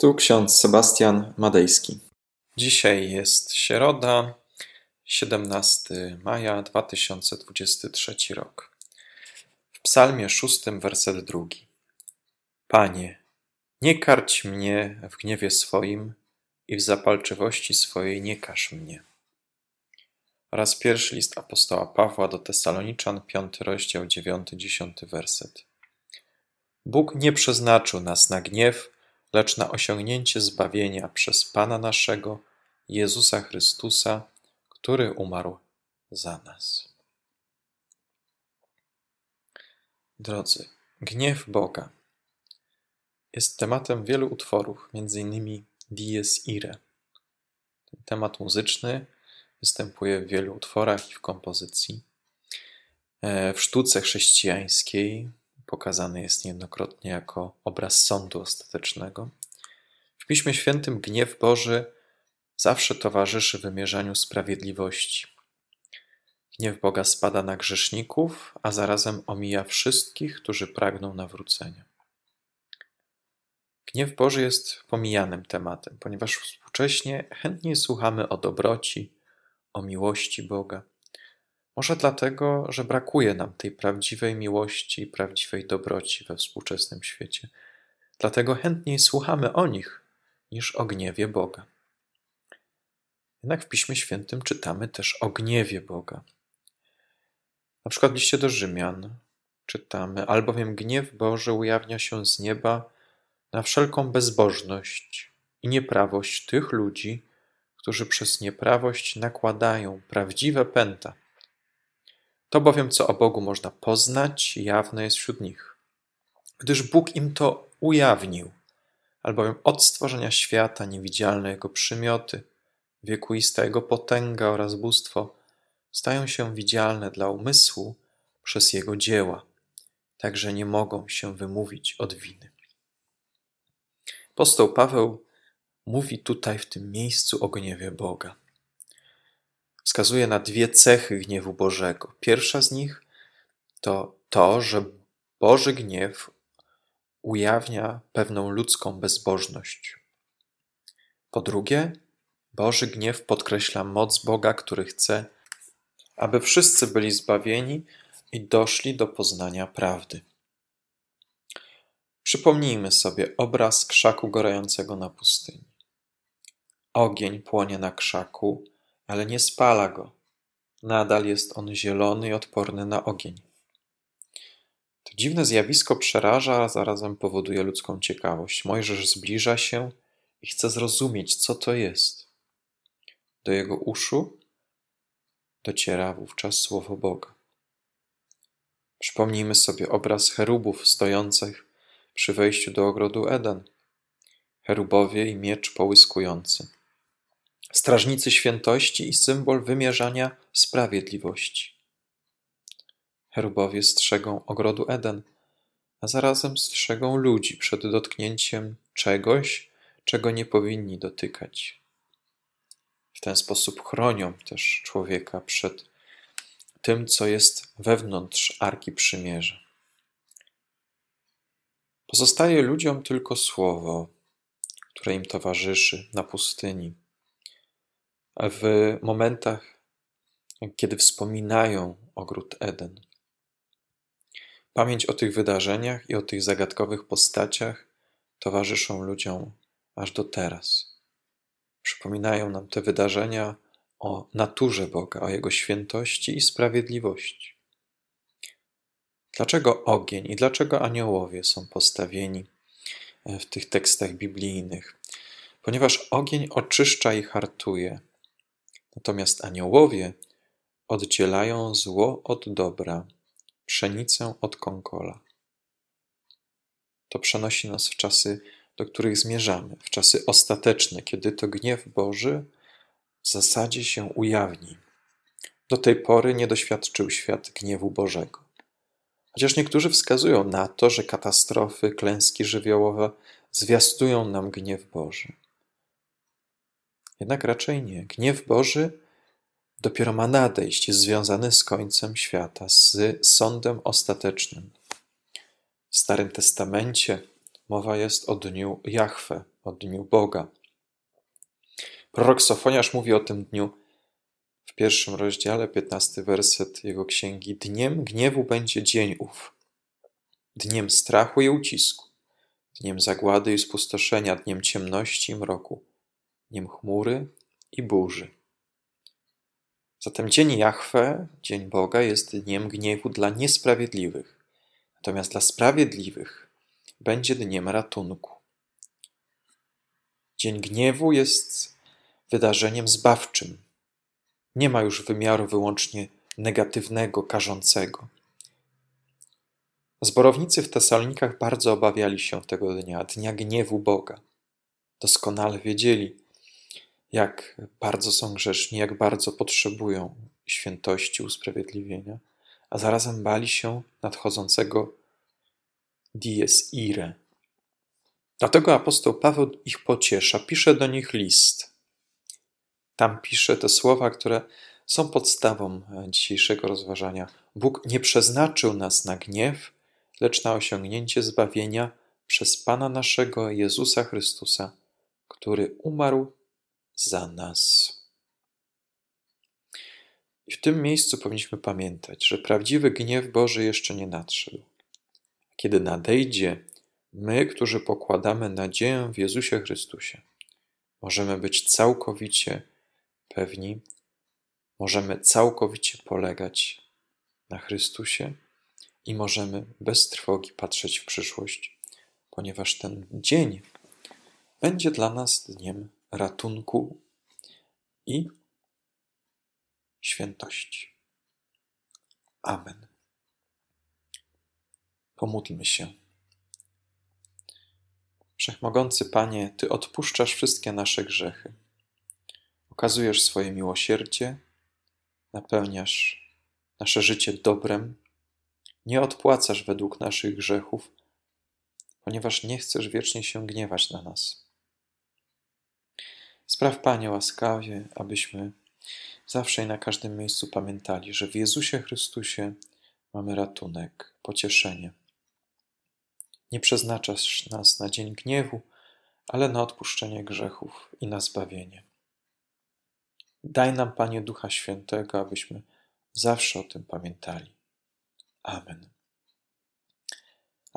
Tu ksiądz Sebastian Madejski. Dzisiaj jest środa, 17 maja 2023 rok. W psalmie szóstym, werset drugi. Panie, nie karć mnie w gniewie swoim i w zapalczywości swojej nie każ mnie. Oraz pierwszy list apostoła Pawła do Tesaloniczan, piąty rozdział, dziewiąty, dziesiąty werset. Bóg nie przeznaczył nas na gniew, lecz na osiągnięcie zbawienia przez Pana naszego, Jezusa Chrystusa, który umarł za nas. Drodzy, gniew Boga jest tematem wielu utworów, m.in. Dies Irae. Ten temat muzyczny występuje w wielu utworach i w kompozycji. E, w sztuce chrześcijańskiej pokazany jest niejednokrotnie jako obraz sądu ostatecznego. W Piśmie Świętym gniew Boży zawsze towarzyszy wymierzaniu sprawiedliwości. Gniew Boga spada na grzeszników, a zarazem omija wszystkich, którzy pragną nawrócenia. Gniew Boży jest pomijanym tematem, ponieważ współcześnie chętniej słuchamy o dobroci, o miłości Boga. Może dlatego, że brakuje nam tej prawdziwej miłości i prawdziwej dobroci we współczesnym świecie. Dlatego chętniej słuchamy o nich niż o gniewie Boga. Jednak w Piśmie Świętym czytamy też o gniewie Boga. Na przykład w liście do Rzymian czytamy: Albowiem gniew Boży ujawnia się z nieba na wszelką bezbożność i nieprawość tych ludzi, którzy przez nieprawość nakładają prawdziwe pęta to bowiem, co o Bogu można poznać, jawne jest wśród nich, gdyż Bóg im to ujawnił, albowiem od stworzenia świata niewidzialne Jego przymioty, wiekuista Jego potęga oraz bóstwo stają się widzialne dla umysłu przez Jego dzieła, także nie mogą się wymówić od winy. Apostoł Paweł mówi tutaj w tym miejscu o gniewie Boga wskazuje na dwie cechy gniewu Bożego. Pierwsza z nich to to, że Boży gniew ujawnia pewną ludzką bezbożność. Po drugie, Boży gniew podkreśla moc Boga, który chce, aby wszyscy byli zbawieni i doszli do poznania prawdy. Przypomnijmy sobie obraz krzaku gorącego na pustyni. Ogień płonie na krzaku, ale nie spala go. Nadal jest on zielony i odporny na ogień. To dziwne zjawisko przeraża, a zarazem powoduje ludzką ciekawość. Mojżesz zbliża się i chce zrozumieć, co to jest. Do jego uszu dociera wówczas słowo Boga. Przypomnijmy sobie obraz cherubów stojących przy wejściu do ogrodu Eden. Cherubowie i miecz połyskujący strażnicy świętości i symbol wymierzania sprawiedliwości. Herubowie strzegą ogrodu Eden, a zarazem strzegą ludzi przed dotknięciem czegoś, czego nie powinni dotykać. W ten sposób chronią też człowieka przed tym, co jest wewnątrz Arki Przymierza. Pozostaje ludziom tylko słowo, które im towarzyszy na pustyni w momentach, kiedy wspominają ogród Eden. Pamięć o tych wydarzeniach i o tych zagadkowych postaciach towarzyszą ludziom aż do teraz. Przypominają nam te wydarzenia o naturze Boga, o Jego świętości i sprawiedliwości. Dlaczego ogień i dlaczego aniołowie są postawieni w tych tekstach biblijnych? Ponieważ ogień oczyszcza i hartuje, Natomiast aniołowie oddzielają zło od dobra, pszenicę od konkola. To przenosi nas w czasy, do których zmierzamy, w czasy ostateczne, kiedy to gniew Boży w zasadzie się ujawni. Do tej pory nie doświadczył świat gniewu Bożego. Chociaż niektórzy wskazują na to, że katastrofy, klęski żywiołowe zwiastują nam gniew Boży. Jednak raczej nie. Gniew Boży dopiero ma nadejść, jest związany z końcem świata, z sądem ostatecznym. W Starym Testamencie mowa jest o dniu Jahwe, o dniu Boga. Prorok Sofoniasz mówi o tym dniu w pierwszym rozdziale, piętnasty werset jego księgi. Dniem gniewu będzie dzień ów, dniem strachu i ucisku, dniem zagłady i spustoszenia, dniem ciemności i mroku, dniem chmury i burzy. Zatem dzień Jahwe, dzień Boga, jest dniem gniewu dla niesprawiedliwych, natomiast dla sprawiedliwych będzie dniem ratunku. Dzień gniewu jest wydarzeniem zbawczym. Nie ma już wymiaru wyłącznie negatywnego, karzącego. Zborownicy w Tesalonikach bardzo obawiali się tego dnia, dnia gniewu Boga. Doskonale wiedzieli, jak bardzo są grzeszni, jak bardzo potrzebują świętości, usprawiedliwienia, a zarazem bali się nadchodzącego dies ire. Dlatego apostoł Paweł ich pociesza, pisze do nich list. Tam pisze te słowa, które są podstawą dzisiejszego rozważania. Bóg nie przeznaczył nas na gniew, lecz na osiągnięcie zbawienia przez Pana naszego Jezusa Chrystusa, który umarł za nas. I w tym miejscu powinniśmy pamiętać, że prawdziwy gniew Boży jeszcze nie nadszedł. Kiedy nadejdzie, my, którzy pokładamy nadzieję w Jezusie Chrystusie, możemy być całkowicie pewni, możemy całkowicie polegać na Chrystusie i możemy bez trwogi patrzeć w przyszłość, ponieważ ten dzień będzie dla nas dniem ratunku i świętości. Amen. Pomódlmy się. Wszechmogący Panie, Ty odpuszczasz wszystkie nasze grzechy. Okazujesz swoje miłosierdzie, napełniasz nasze życie dobrem, nie odpłacasz według naszych grzechów, ponieważ nie chcesz wiecznie się gniewać na nas. Spraw, Panie, łaskawie, abyśmy zawsze i na każdym miejscu pamiętali, że w Jezusie Chrystusie mamy ratunek, pocieszenie. Nie przeznaczasz nas na dzień gniewu, ale na odpuszczenie grzechów i na zbawienie. Daj nam, Panie, Ducha Świętego, abyśmy zawsze o tym pamiętali. Amen.